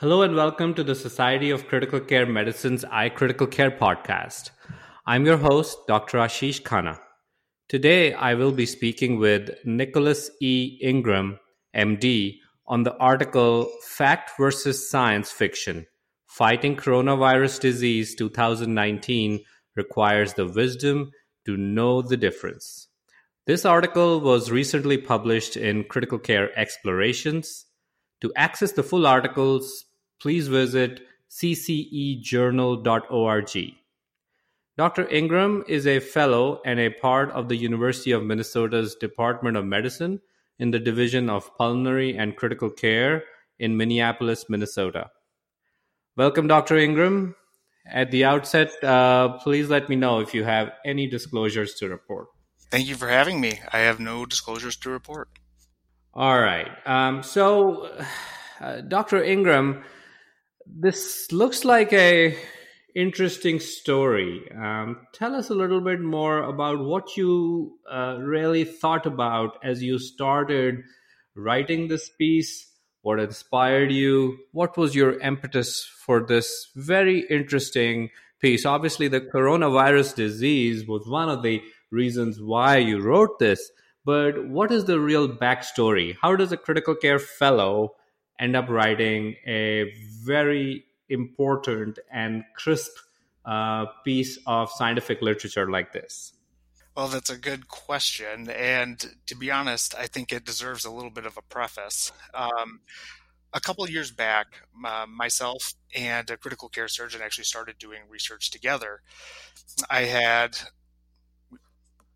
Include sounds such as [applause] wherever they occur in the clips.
Hello and welcome to the Society of Critical Care Medicine's iCritical Care podcast. I'm your host, Dr. Ashish Khanna. Today, I will be speaking with Nicholas E. Ingraham, MD, on the article Fact versus Science Fiction Fighting Coronavirus Disease 2019 Requires the Wisdom to Know the Difference. This article was recently published in Critical Care Explorations. To access the full articles, please visit ccejournal.org. Dr. Ingraham is a fellow and a part of the University of Minnesota's Department of Medicine in the Division of Pulmonary and Critical Care in Minneapolis, Minnesota. Welcome, Dr. Ingraham. At the outset, uh, please let me know if you have any disclosures to report. Thank you for having me. I have no disclosures to report. All right. Um, so, uh, Dr. Ingraham, this looks like a interesting story. Um, tell us a little bit more about what you uh, really thought about as you started writing this piece. What inspired you? What was your impetus for this very interesting piece? Obviously, the coronavirus disease was one of the reasons why you wrote this. But what is the real backstory? How does a critical care fellow end up writing a very important and crisp uh, piece of scientific literature like this? Well, that's a good question. And to be honest, I think it deserves a little bit of a preface. Um, a couple years back, uh, myself and a critical care surgeon actually started doing research together. I had,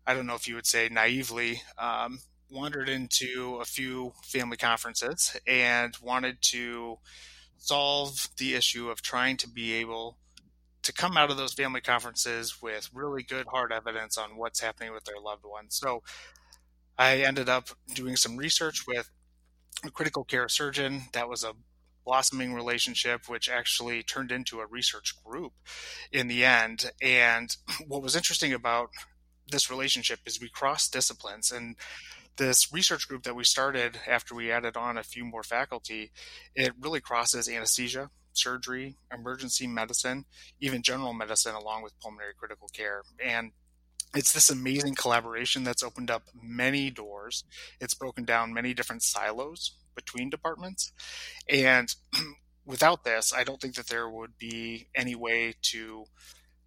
I don't know if you would say naively, um, wandered into a few family conferences and wanted to solve the issue of trying to be able to come out of those family conferences with really good hard evidence on what's happening with their loved ones. So I ended up doing some research with a critical care surgeon. That was a blossoming relationship, which actually turned into a research group in the end. And [clears throat] what was interesting about this relationship is we crossed disciplines and this research group that we started after we added on a few more faculty, it really crosses anesthesia, surgery, emergency medicine, even general medicine, along with pulmonary critical care. And it's this amazing collaboration that's opened up many doors. It's broken down many different silos between departments. And [clears throat] without this, I don't think that there would be any way to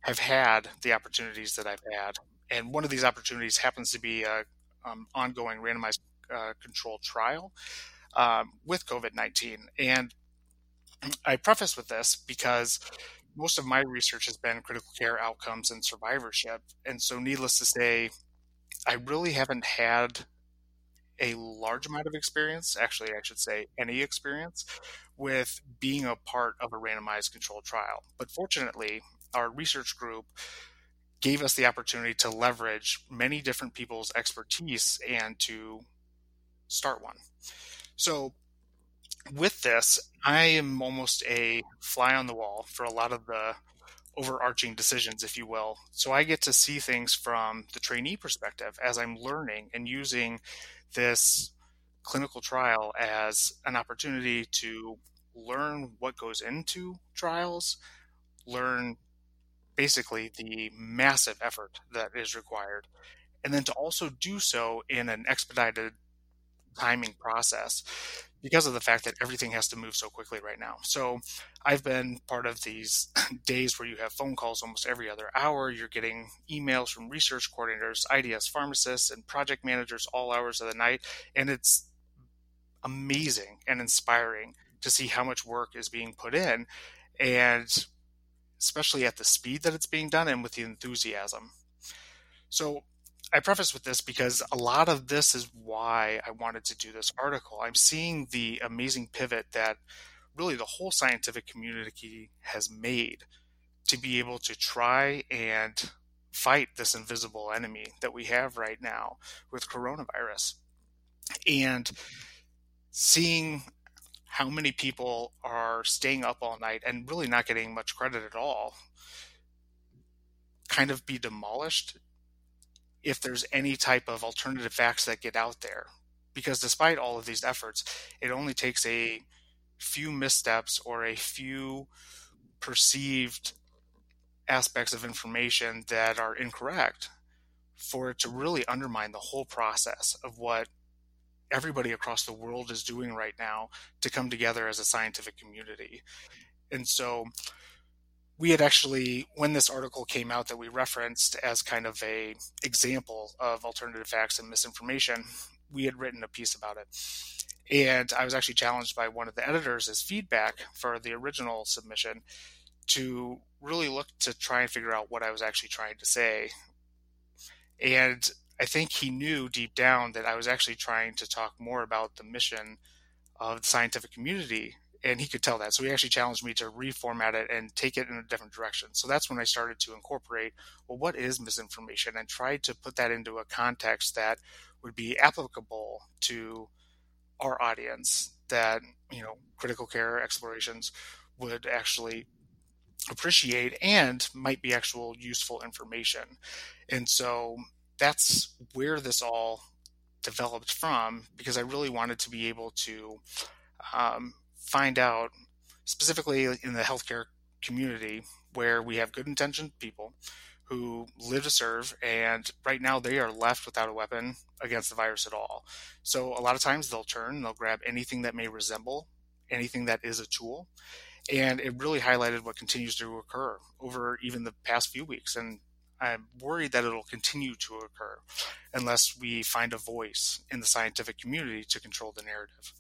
have had the opportunities that I've had. And one of these opportunities happens to be a um, ongoing randomized uh, controlled trial um, with COVID 19. And I preface with this because most of my research has been critical care outcomes and survivorship. And so, needless to say, I really haven't had a large amount of experience, actually, I should say, any experience with being a part of a randomized controlled trial. But fortunately, our research group gave us the opportunity to leverage many different people's expertise and to start one. So, with this, I am almost a fly on the wall for a lot of the overarching decisions, if you will. So, I get to see things from the trainee perspective as I'm learning and using this clinical trial as an opportunity to learn what goes into trials, learn basically the massive effort that is required, and then to also do so in an expedited timing process because of the fact that everything has to move so quickly right now. So I've been part of these [clears throat] days where you have phone calls almost every other hour. You're getting emails from research coordinators, IDS pharmacists, and project managers all hours of the night. And it's amazing and inspiring to see how much work is being put in. And especially at the speed that it's being done and with the enthusiasm. So I preface with this because a lot of this is why I wanted to do this article. I'm seeing the amazing pivot that really the whole scientific community has made to be able to try and fight this invisible enemy that we have right now with coronavirus. And seeing how many people are staying up all night and really not getting much credit at all kind of be demolished if there's any type of alternative facts that get out there. Because despite all of these efforts, it only takes a few missteps or a few perceived aspects of information that are incorrect for it to really undermine the whole process of what everybody across the world is doing right now to come together as a scientific community. And so we had actually when this article came out that we referenced as kind of a example of alternative facts and misinformation, we had written a piece about it. And I was actually challenged by one of the editors as feedback for the original submission to really look to try and figure out what I was actually trying to say. And I think he knew deep down that I was actually trying to talk more about the mission of the scientific community. And he could tell that. So he actually challenged me to reformat it and take it in a different direction. So that's when I started to incorporate well, what is misinformation? And tried to put that into a context that would be applicable to our audience that, you know, critical care explorations would actually appreciate and might be actual useful information. And so that's where this all developed from because I really wanted to be able to um, find out specifically in the healthcare community where we have good intentioned people who live to serve and right now they are left without a weapon against the virus at all. So a lot of times they'll turn, they'll grab anything that may resemble anything that is a tool and it really highlighted what continues to occur over even the past few weeks. And I'm worried that it'll continue to occur unless we find a voice in the scientific community to control the narrative.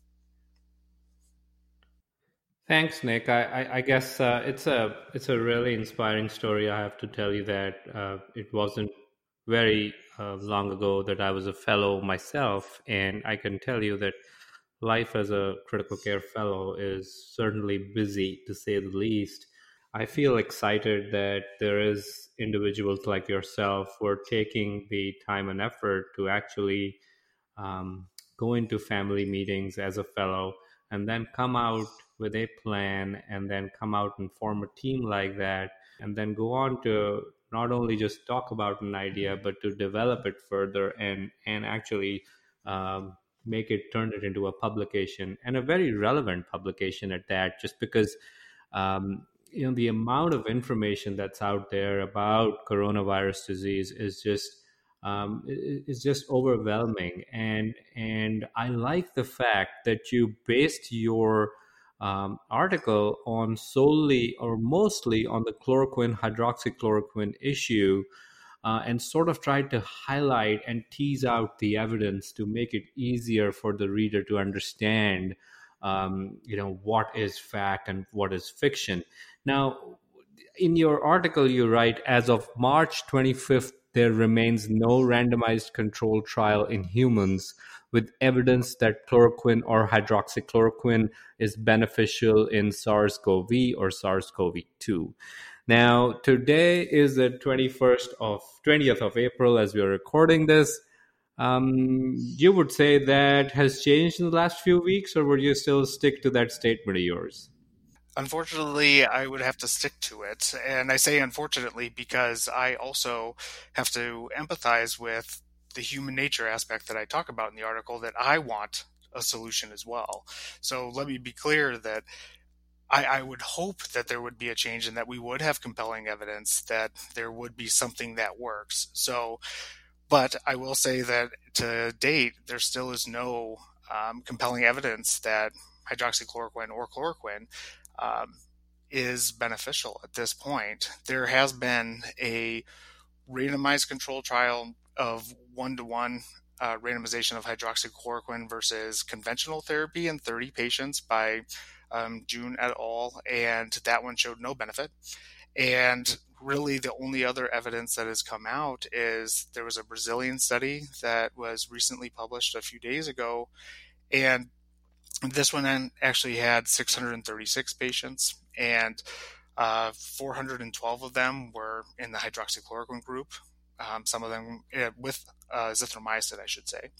Thanks, Nick. I, I, I guess uh, it's a it's a really inspiring story. I have to tell you that uh, it wasn't very uh, long ago that I was a fellow myself, and I can tell you that life as a critical care fellow is certainly busy to say the least. I feel excited that there is individuals like yourself who are taking the time and effort to actually um, go into family meetings as a fellow and then come out with a plan and then come out and form a team like that and then go on to not only just talk about an idea but to develop it further and and actually um, make it turn it into a publication and a very relevant publication at that just because um, you know the amount of information that's out there about coronavirus disease is just um, is just overwhelming. And and I like the fact that you based your um, article on solely or mostly on the chloroquine hydroxychloroquine issue uh, and sort of tried to highlight and tease out the evidence to make it easier for the reader to understand um, you know what is fact and what is fiction now in your article you write as of march 25th there remains no randomized control trial in humans with evidence that chloroquine or hydroxychloroquine is beneficial in SARS-CoV or SARS-CoV-2. Now, today is the 21st of 20th of April as we are recording this. Um, you would say that has changed in the last few weeks, or would you still stick to that statement of yours? Unfortunately, I would have to stick to it. And I say unfortunately because I also have to empathize with the human nature aspect that I talk about in the article that I want a solution as well. So let me be clear that I, I, would hope that there would be a change and that we would have compelling evidence that there would be something that works. So, but I will say that to date, there still is no um, compelling evidence that hydroxychloroquine or chloroquine um, is beneficial at this point. There has been a randomized control trial of one to one randomization of hydroxychloroquine versus conventional therapy in 30 patients by um, June et al., and that one showed no benefit. And really, the only other evidence that has come out is there was a Brazilian study that was recently published a few days ago, and this one actually had 636 patients, and uh, 412 of them were in the hydroxychloroquine group. Um, some of them uh, with uh, azithromycin, I should say,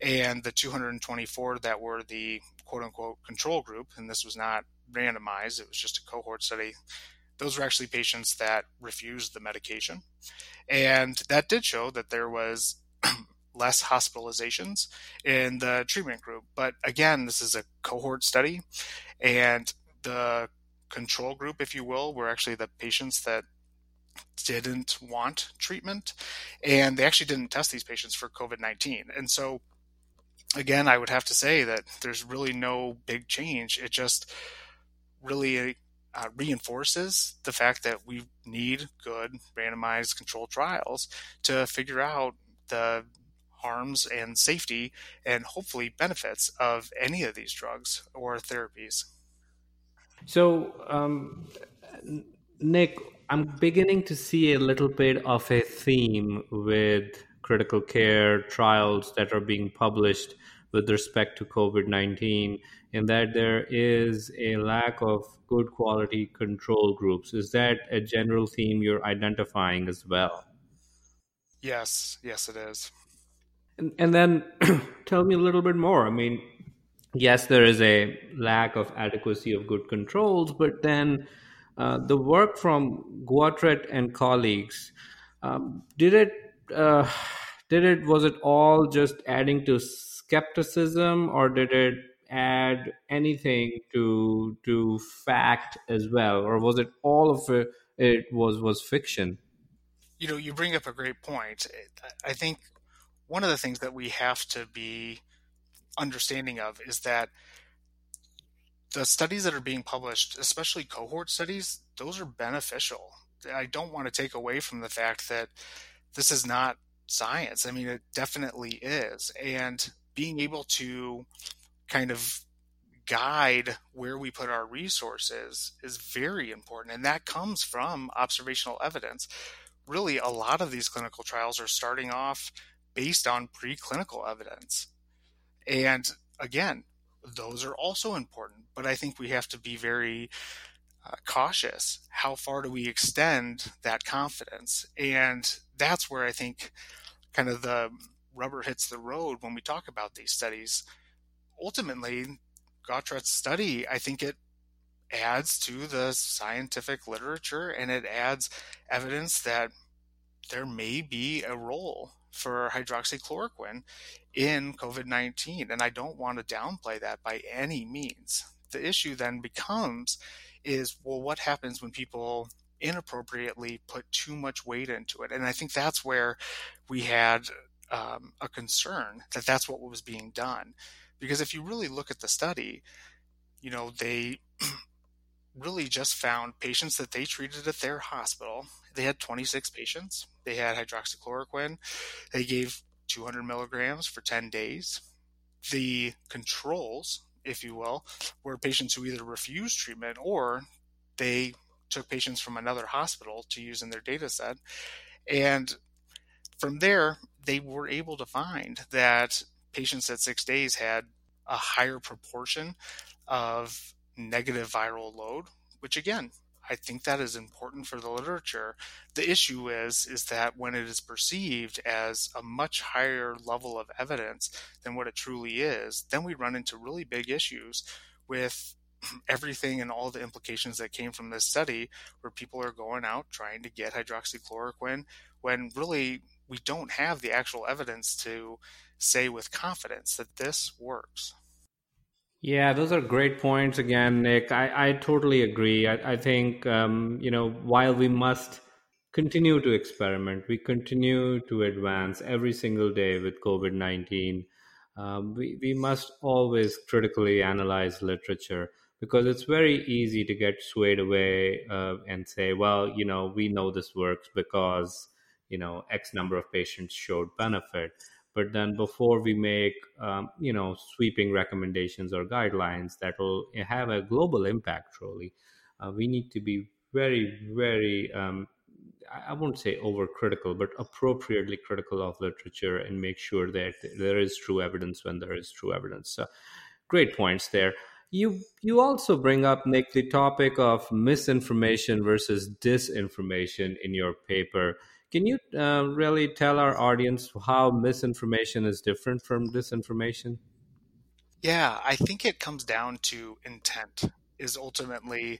and the 224 that were the quote unquote control group, and this was not randomized, it was just a cohort study. Those were actually patients that refused the medication. And that did show that there was [clears throat] less hospitalizations in the treatment group. But again, this is a cohort study, And the control group, if you will, were actually the patients that didn't want treatment. And they actually didn't test these patients for COVID 19. And so, again, I would have to say that there's really no big change. It just really uh, reinforces the fact that we need good randomized controlled trials to figure out the harms and safety and hopefully benefits of any of these drugs or therapies. So, um, Nick, I'm beginning to see a little bit of a theme with critical care trials that are being published with respect to COVID 19, in that there is a lack of good quality control groups. Is that a general theme you're identifying as well? Yes, yes, it is. And, and then [clears throat] tell me a little bit more. I mean, yes, there is a lack of adequacy of good controls, but then uh, the work from Gautret and colleagues, um, did it, uh, did it, was it all just adding to skepticism or did it add anything to to fact as well? Or was it all of it, it was was fiction? You know you bring up a great point. I think one of the things that we have to be understanding of is that the studies that are being published especially cohort studies those are beneficial i don't want to take away from the fact that this is not science i mean it definitely is and being able to kind of guide where we put our resources is very important. And that comes from observational evidence. Really, a lot of these clinical trials are starting off based on preclinical evidence. And again, those are also important, but I think we have to be very uh, cautious. How far do we extend that confidence? And that's where I think kind of the rubber hits the road when we talk about these studies. Ultimately, Gautret's study, I think it adds to the scientific literature and it adds evidence that there may be a role for hydroxychloroquine in COVID 19. And I don't want to downplay that by any means. The issue then becomes is well, what happens when people inappropriately put too much weight into it? And I think that's where we had um, a concern that that's what was being done. Because if you really look at the study, you know, they really just found patients that they treated at their hospital. They had 26 patients. They had hydroxychloroquine. They gave 200 milligrams for 10 days. The controls, if you will, were patients who either refused treatment or they took patients from another hospital to use in their data set. And from there, they were able to find that patients at six days had a higher proportion of negative viral load, which again, I think that is important for the literature. The issue is is that when it is perceived as a much higher level of evidence than what it truly is, then we run into really big issues with [clears throat] everything and all the implications that came from this study where people are going out trying to get hydroxychloroquine when really we don't have the actual evidence to say with confidence that this works. Yeah, those are great points again, Nick. I, I totally agree. I, I think, um, you know, while we must continue to experiment, we continue to advance every single day with COVID 19. Um, we, we must always critically analyze literature because it's very easy to get swayed away uh, and say, well, you know, we know this works because you know x number of patients showed benefit but then before we make um, you know sweeping recommendations or guidelines that will have a global impact truly uh, we need to be very very um, i won't say overcritical but appropriately critical of literature and make sure that there is true evidence when there is true evidence. So great points there. You you also bring up nick the topic of misinformation versus disinformation in your paper can you uh, really tell our audience how misinformation is different from disinformation? Yeah, I think it comes down to intent, is ultimately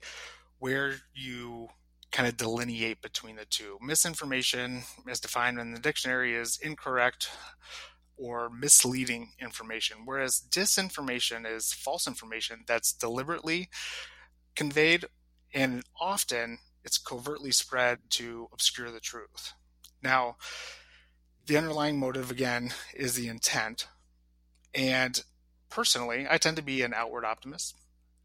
where you kind of delineate between the two. Misinformation, as defined in the dictionary, is incorrect, or misleading information, whereas disinformation is false information that's deliberately conveyed and often it's covertly spread to obscure the truth. Now, the underlying motive again is the intent. And personally, I tend to be an outward optimist.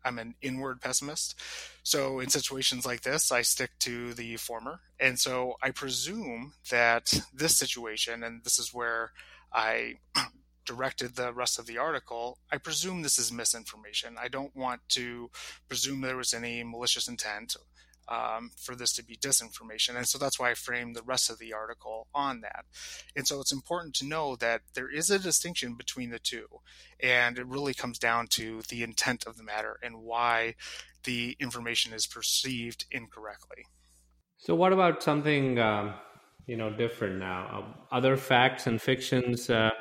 I'm an inward pessimist. So in situations like this, I stick to the former. And so I presume that this situation, and this is where I [clears throat] directed the rest of the article, I presume this is misinformation. I don't want to presume there was any malicious intent um, for this to be disinformation. And so that's why I framed the rest of the article on that. And so it's important to know that there is a distinction between the two. And it really comes down to the intent of the matter and why the information is perceived incorrectly. So, what about something um, you know different now? Um, other facts and fictions uh,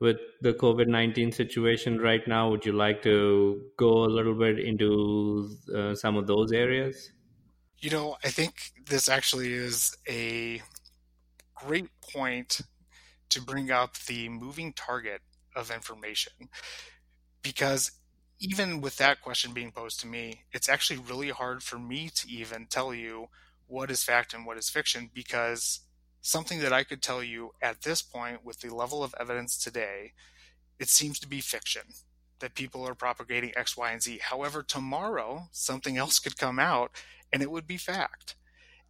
with the COVID nineteen situation right now. Would you like to go a little bit into uh, some of those areas? You know, I think this actually is a great point to bring up the moving target of information. Because even with that question being posed to me, it's actually really hard for me to even tell you what is fact and what is fiction because something that I could tell you at this point with the level of evidence today, it seems to be fiction that people are propagating X, Y, and Z. However, tomorrow something else could come out and it would be fact.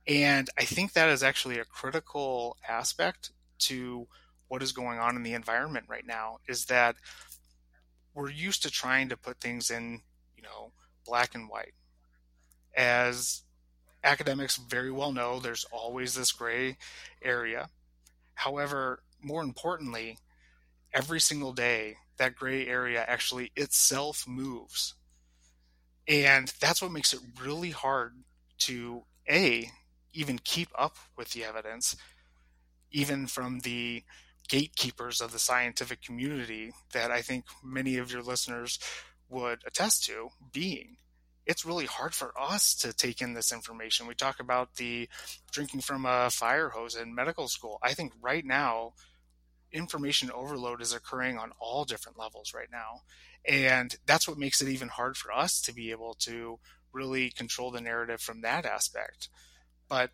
And I think that is actually a critical aspect to what is going on in the environment right now is that we're used to trying to put things in, you know, black and white. As academics very well know, there's always this gray area. However, more importantly, every single day, that gray area actually itself moves. And that's what makes it really hard to a even keep up with the evidence, even from the gatekeepers of the scientific community that I think many of your listeners would attest to being. It's really hard for us to take in this information. We talk about the drinking from a fire hose in medical school. I think right now, information overload is occurring on all different levels right now. And that's what makes it even hard for us to be able to really control the narrative from that aspect. But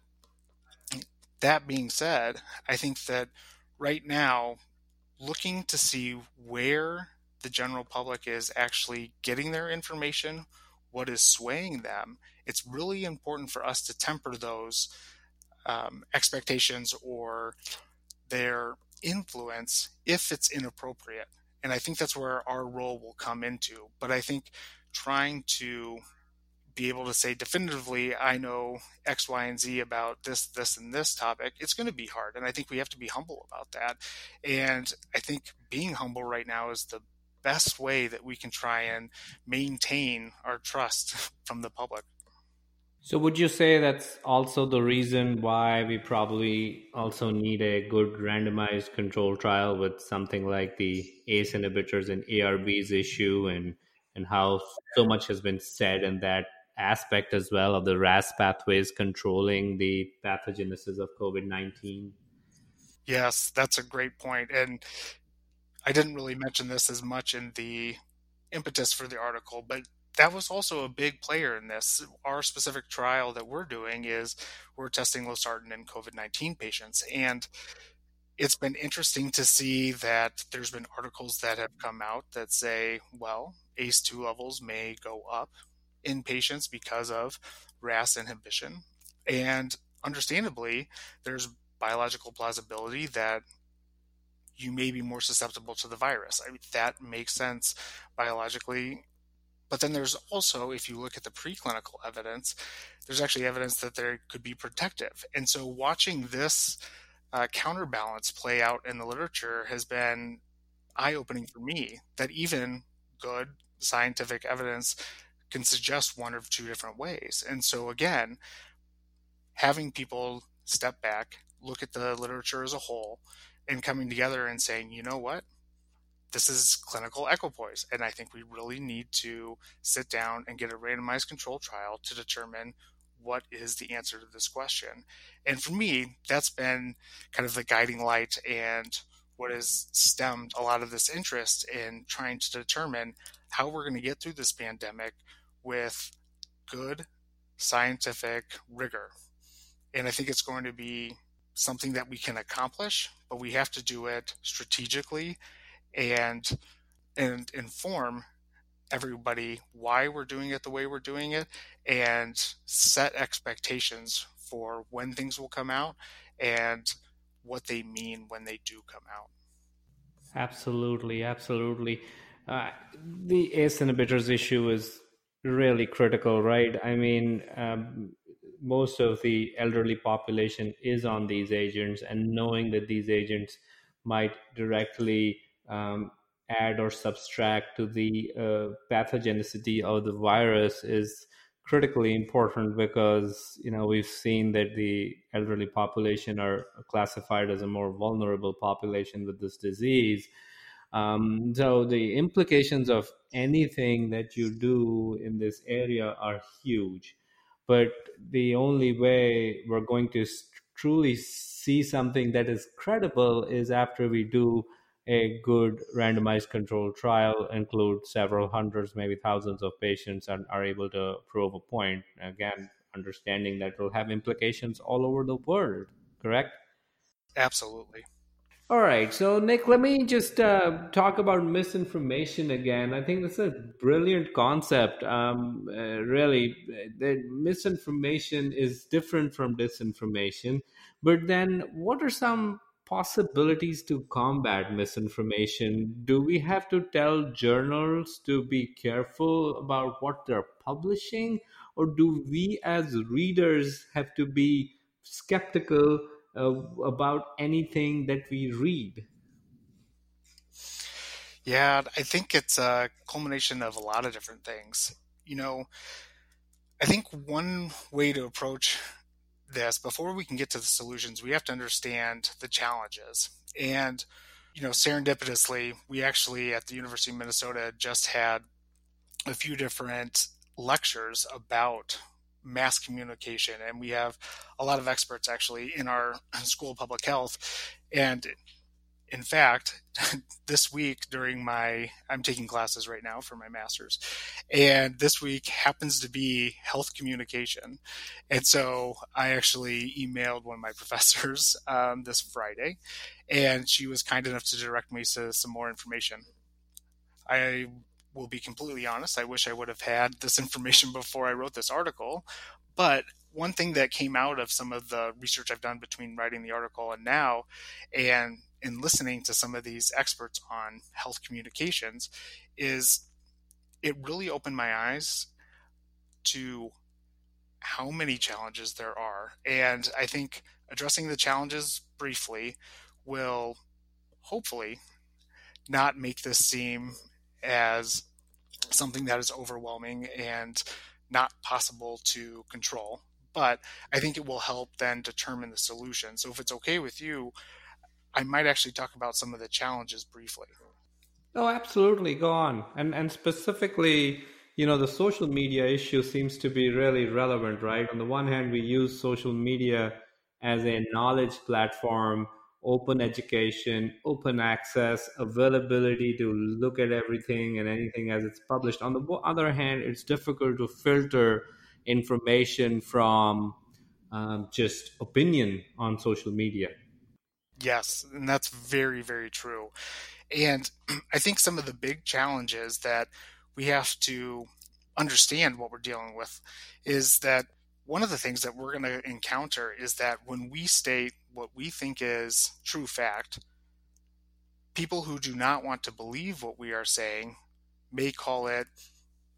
that being said, I think that right now, looking to see where the general public is actually getting their information, what is swaying them, it's really important for us to temper those um, expectations or their influence if it's inappropriate. And I think that's where our role will come into. But I think trying to be able to say definitively, I know X, Y, and Z about this, this, and this topic, it's going to be hard. And I think we have to be humble about that. And I think being humble right now is the best way that we can try and maintain our trust [laughs] from the public. So, would you say that's also the reason why we probably also need a good randomized control trial with something like the ACE inhibitors and ARBs issue, and and how so much has been said in that aspect as well of the RAS pathways controlling the pathogenesis of COVID 19? Yes, that's a great. And I didn't really mention this as much in the impetus for the article, but that was also a big player in this. Our specific trial that we're doing is we're testing losartan in COVID 19 patients. And it's been interesting to see that there's been articles that have come out that say, well, ACE2 levels may go up in patients because of RAS inhibition. And understandably, there's biological plausibility that you may be more susceptible to the virus. I mean, that makes sense biologically. But then there's also, if you look at the preclinical evidence, there's actually evidence that there could be protective. And so watching this uh, counterbalance play out in the literature has been eye opening for me that even good scientific evidence can suggest one of two different ways. And so, again, having people step back, look at the literature as a whole, and coming together and saying, you know what? This is clinical equipoise. And I think we really need to sit down and get a randomized control trial to determine what is the answer to this question. And for me, that's been kind of the guiding light and what has stemmed a lot of this interest in trying to determine how we're going to get through this pandemic with good scientific rigor. And I think it's going to be something that we can accomplish, but we have to do it strategically and and inform everybody why we're doing it the way we're doing it and set expectations for when things will come out and what they mean when they do come out. Absolutely, absolutely. Uh, the ACE inhibitors issue is really critical, right? I mean, um, most of the elderly population is on these agents, and knowing that these agents might directly um, add or subtract to the uh, pathogenicity of the virus is critically important because you know we've seen that the elderly population are classified as a more vulnerable population with this disease. Um, so the implications of anything that you do in this area are huge but the only way we're going to truly see something that is credible is after we do a good randomized controlled trial include several hundreds maybe thousands of patients and are able to prove a point again understanding that will have implications all over the world correct absolutely all right, so Nick, let me just uh, talk about misinformation again. I think that's a brilliant concept. Um, uh, really, the misinformation is different from disinformation. But then, what are some possibilities to combat misinformation? Do we have to tell journals to be careful about what they're publishing, or do we as readers have to be skeptical? uh, about anything that we read? Yeah, I think it's a culmination of a lot of different things. You know, I think one way to approach this before we can get to the solutions, we have to understand the challenges. And, you know, serendipitously, we actually at the University of Minnesota just had a few different lectures about mass communication. And we have a lot of experts actually in our School of Public Health. And in fact, [laughs] this week during my, I'm taking classes right now for my master's, and this week happens to be health communication. And so I actually emailed one of my [laughs] professors um, this Friday, and she was kind enough to direct me to some more information. I will be completely honest. I wish I would have had this [laughs] information before I wrote this article. But one thing that came out of some of the research I've done between writing the article and now, and in listening to some of these experts on health communications, is it really opened my eyes to how many challenges there are. And I think addressing the challenges briefly will hopefully not make this seem as something that is overwhelming and not possible to control. But I think it will help then determine the solution. So if it's okay with you, I might actually talk about some of the challenges briefly. Oh, absolutely. Go on. And and specifically, you know, the social media issue seems to be really relevant, right? On the one hand, we use social media as a knowledge platform open education, open access, availability to look at everything and anything as it's published. On the other hand, it's difficult to filter information from um, just opinion on social media. Yes, and that's very, very true. And [clears throat] I think some of the big challenges that we have to understand what we're dealing with is that one of the things that we're going to encounter is that when we state what we think is true fact, people who do not want to believe what we are saying may call it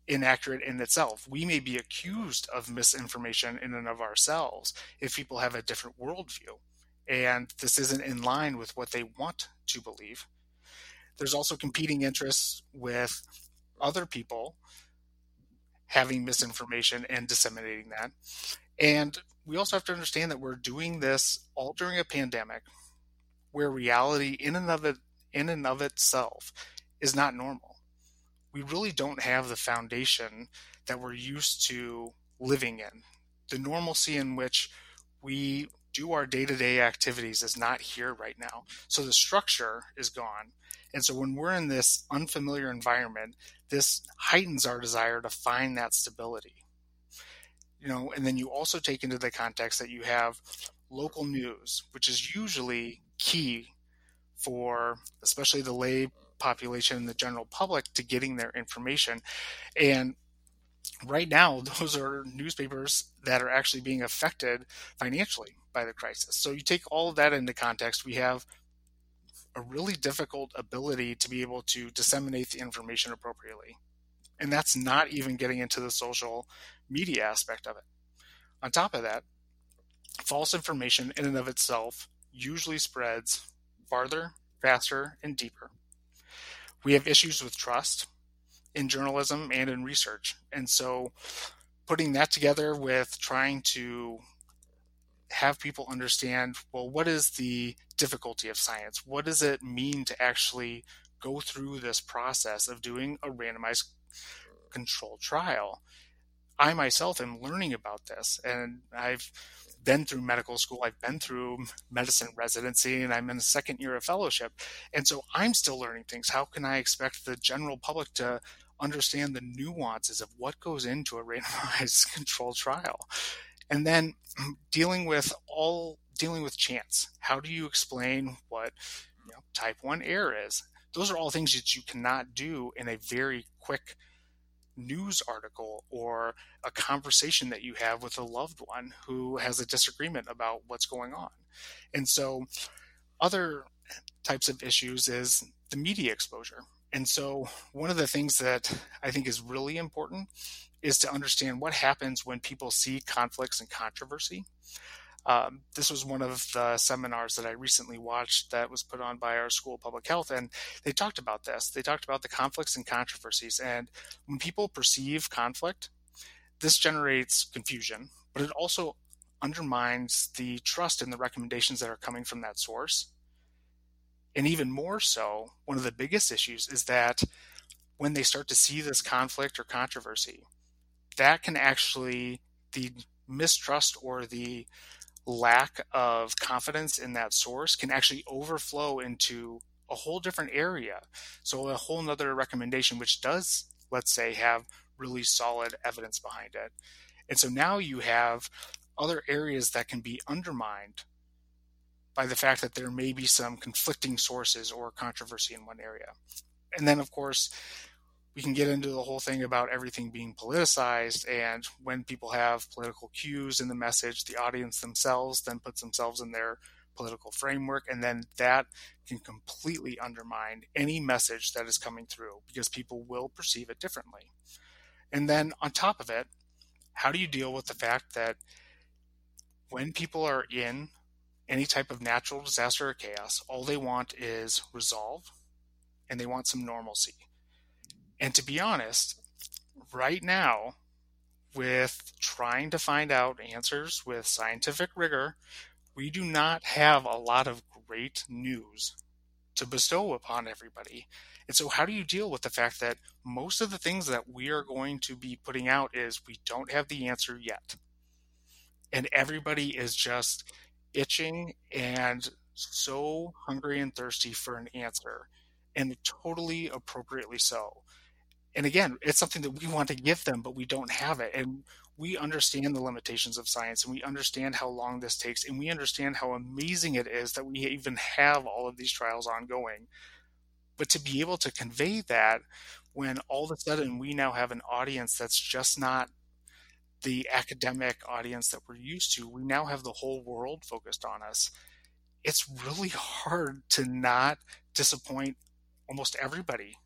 inaccurate in itself. We may be accused of misinformation in and of ourselves if people have a different worldview. And this isn't in line with what they want to believe. There's also competing interests with other people having misinformation and disseminating that. And we also have to understand that we're doing this all during a pandemic where reality in and of it in and of itself is not normal. We really don't have the foundation that we're used to living in. The normalcy in which we do our day to day activities is not here right now. So the structure is gone. And so when we're in this unfamiliar environment, this heightens our desire to find that stability. You know, and then you also take into the context that you have local news, which is usually key for especially the lay population and the general public to getting their information. And right now, [laughs] those are newspapers that are actually being affected financially by the crisis. So you take all of that into context. We have a really difficult ability to be able to disseminate the information appropriately. And that's not even getting into the social media aspect of it. On top of that, false information in and of itself usually spreads farther, faster, and deeper. We have issues with trust in journalism and in research. And so putting that together with trying to have people understand well, what is the difficulty of science? What does it mean to actually go through this process of doing a randomized controlled trial? I myself am learning about this, and I've been through medical school, I've been through medicine residency, and I'm in the second year of fellowship. And so I'm still learning things. How can I expect the general public to understand the nuances of what goes into a randomized [laughs] controlled trial? And then [clears throat] dealing with all dealing with chance. How do you explain what you know, type 1 error is? Those are all things that you cannot do in a very quick news article or a conversation that you have with a loved one who has a disagreement about what's going on. And so, other types of issues is the media exposure. And so, one of the things that I think is really important is to understand what happens when people see conflicts and controversy. Um, this was one of the seminars that I recently watched that was put on by our School of Public Health, and they talked about this. They talked about the conflicts and controversies. And when people perceive conflict, this generates confusion, but it also undermines the trust in the recommendations that are coming from that source. And even more so, one of the biggest issues is that when they start to see this conflict or controversy, that can actually, the mistrust or the lack of confidence in that source can actually overflow into a whole different area. So a whole nother recommendation, which does, let's say, have really solid evidence behind it. And so now you have other areas that can be undermined by the fact that there may be some conflicting sources or controversy in one area. And then, of course, we can get into the whole thing about everything being politicized and when people have political cues in the message the audience themselves then puts themselves in their political framework and then that can completely undermine any message that is coming through because people will perceive it differently and then on top of it how do you deal with the fact that when people are in any type of natural disaster or chaos all they want is resolve and they want some normalcy and to be honest, right now, with trying to find out answers with scientific rigor, we do not have a lot of great news to bestow upon everybody. And so, how do you deal with the fact that most of the things that we are going to be putting out is we don't have the answer yet? And everybody is just itching and so hungry and thirsty for an answer, and totally appropriately so and again, it's something that we want to give them, but we don't have it. And we understand the limitations of science and we understand how long this takes and we understand how amazing it is that we even have all of these trials ongoing. But to be able to convey that when all of a sudden we now have an audience that's just not the academic audience that we're used to, we now have the whole world focused on us. It's really hard to not disappoint almost everybody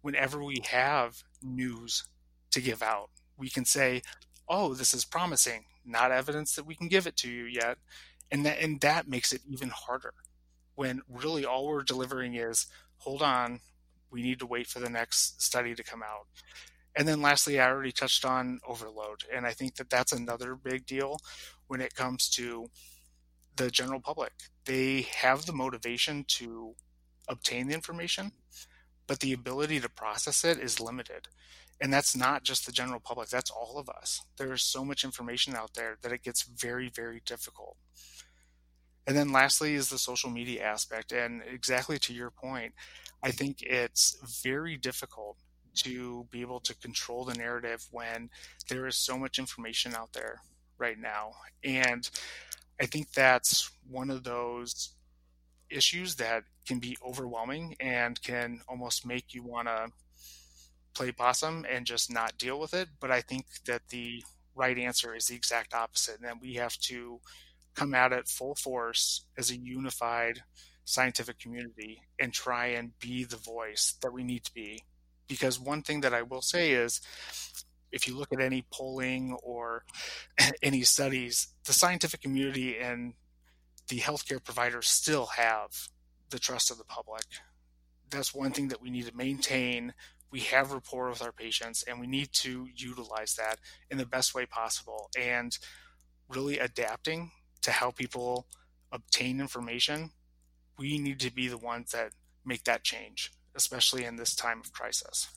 whenever we have news to give out. We can say, oh, this is promising, not evidence that we can give it to you yet. And that, and that makes it even harder when really all we're delivering is, hold on, we need to wait for the next study to come out. And then lastly, I already touched on overload. And I think that that's another big deal when it comes to the general public. They have the motivation to obtain the information, but the ability to process it is limited. And that's not just the general public, that's all of us. There is so much information out there that it gets very, very difficult. And then lastly is the social media aspect. And exactly to your point, I think it's very difficult to be able to control the narrative when there is so much information out there right now. And I think that's one of those issues that can be overwhelming and can almost make you want to play possum and just not deal with it. But I think that the right answer is the exact opposite, and that we have to come at it full force as a unified scientific community and try and be the voice that we need to be. Because one thing that I will say is if you look at any polling or [laughs] any studies, the scientific community and the healthcare providers still have the trust of the public. That's one thing that we need to maintain. We have rapport with our patients, and we need to utilize that in the best way possible. And really adapting to how people obtain information, we need to be the ones that make that change, especially in this time of crisis.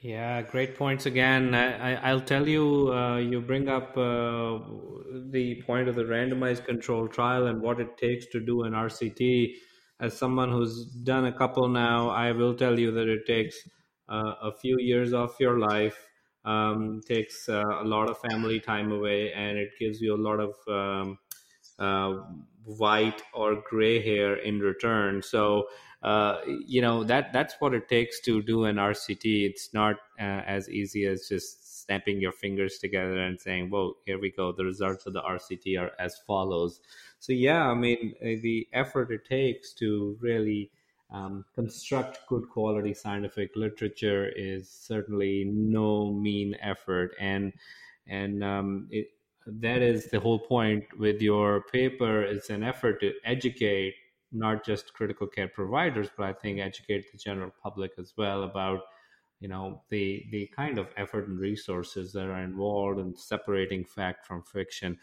Yeah, great points again. I, will tell you, uh, you bring up uh, the point of the randomized control trial and what it takes to do an RCT. As someone who's done a couple now, I will tell you that it takes uh, a few years of your life, um, takes uh, a lot of family time away, and it gives you a lot of um, uh, white or gray hair in return. So uh, you know that that's what it takes to do an RCT. It's not uh, as easy as just snapping your fingers together and saying, "Well, here we go. The results of the RCT are as follows." So yeah, I mean uh, the effort it takes to really um, construct good quality scientific literature is certainly no mean effort, and and um, it, that is the whole point with your paper. It's an effort to educate not just critical care providers, but I think educate the general public as well about you know the the kind of effort and resources that are involved in separating fact from fiction.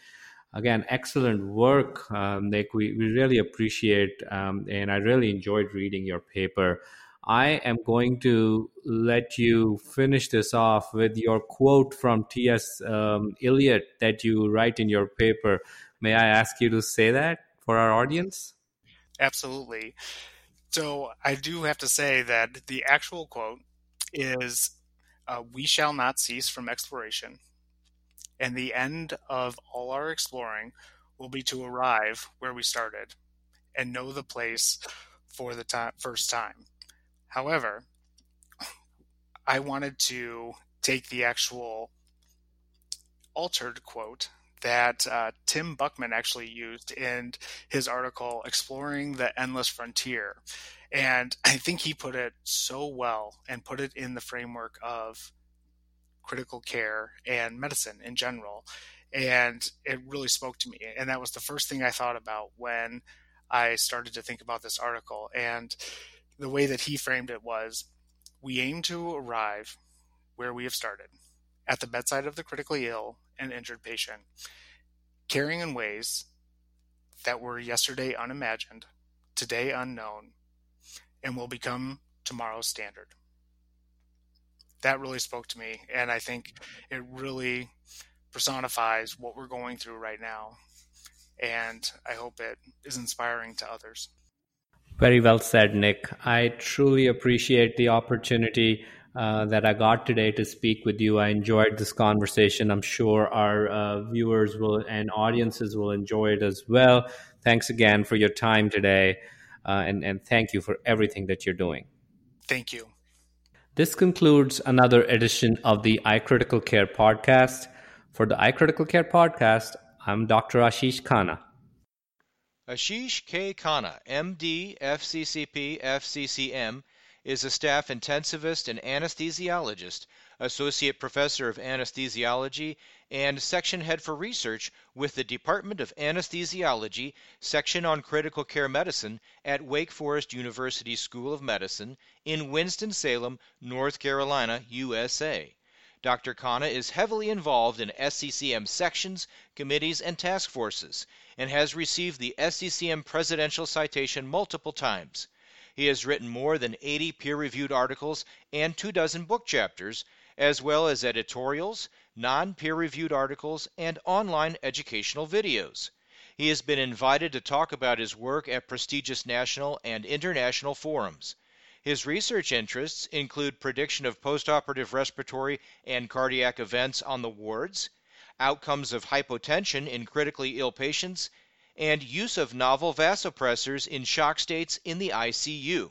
Again, excellent work, um, Nick. We, we really appreciate, um, and I really enjoyed reading your paper. I am going to let you finish this off with your quote from T.S. Um, Eliot that you write in your paper. May I ask you to say that for our audience? Absolutely. So I do have to say that the actual quote is uh, We shall not cease from exploration, and the end of all our exploring will be to arrive where we started and know the place for the time, first time. However, I wanted to take the actual altered quote that uh, Tim Buchman actually used in his article, Exploring the Endless Frontier. And I think he put it so well and put it in the framework of critical care and medicine in general. And it really spoke to me. And that was the first thing I thought about when I started to think about this article. And the way that he framed it was we aim to arrive where we have started at the bedside of the critically ill and injured patient, caring in ways that were yesterday unimagined, today unknown, and will become tomorrow's standard. That really spoke to me, and I think it really personifies what we're going through right now. And I hope it is inspiring to others. Very well said, Nick. I truly appreciate the opportunity uh, that I got today to speak with you. I enjoyed this conversation. I'm sure our uh, viewers will and audiences will enjoy it as well. Thanks again for your time today, uh, and and thank you for everything that you're doing. Thank you. This concludes another edition of the iCritical Care podcast. For the iCritical Care podcast, I'm Dr. Ashish Khanna. Ashish K. Khanna, MD, FCCP, FCCM is a staff intensivist and anesthesiologist, associate professor of anesthesiology, and section head for research with the Department of Anesthesiology, section on critical care medicine at Wake Forest University School of Medicine in Winston-Salem, North Carolina, USA. Dr. Khanna is heavily involved in SCCM sections, committees, and task forces, and has received the SCCM Presidential Citation multiple times. He has written more than 80 peer reviewed articles and two dozen book chapters, as well as editorials, non peer reviewed articles, and online educational videos. He has been invited to talk about his work at prestigious national and international forums. His research interests include prediction of postoperative respiratory and cardiac events on the wards, outcomes of hypotension in critically ill patients, and use of novel vasopressors in shock states in the ICU.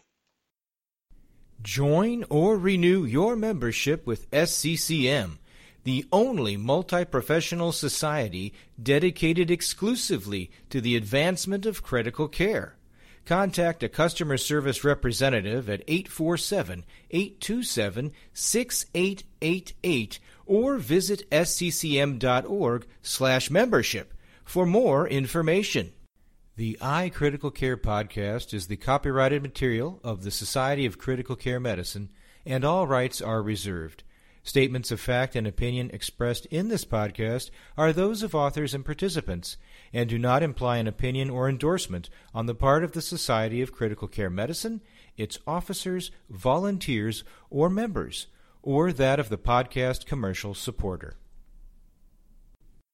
Join or renew your membership with SCCM, the only multi professional society dedicated exclusively to the advancement of critical care. Contact a customer service representative at 847 827 6888 or visit sccm.org/membership for more information. The iCritical Care podcast is the copyrighted material of the Society of Critical Care Medicine, and all rights are reserved. Statements of fact and opinion expressed in this podcast are those of authors and participants and do not imply an opinion or endorsement on the part of the Society of Critical Care Medicine, its officers, volunteers, or members, or that of the podcast commercial supporter.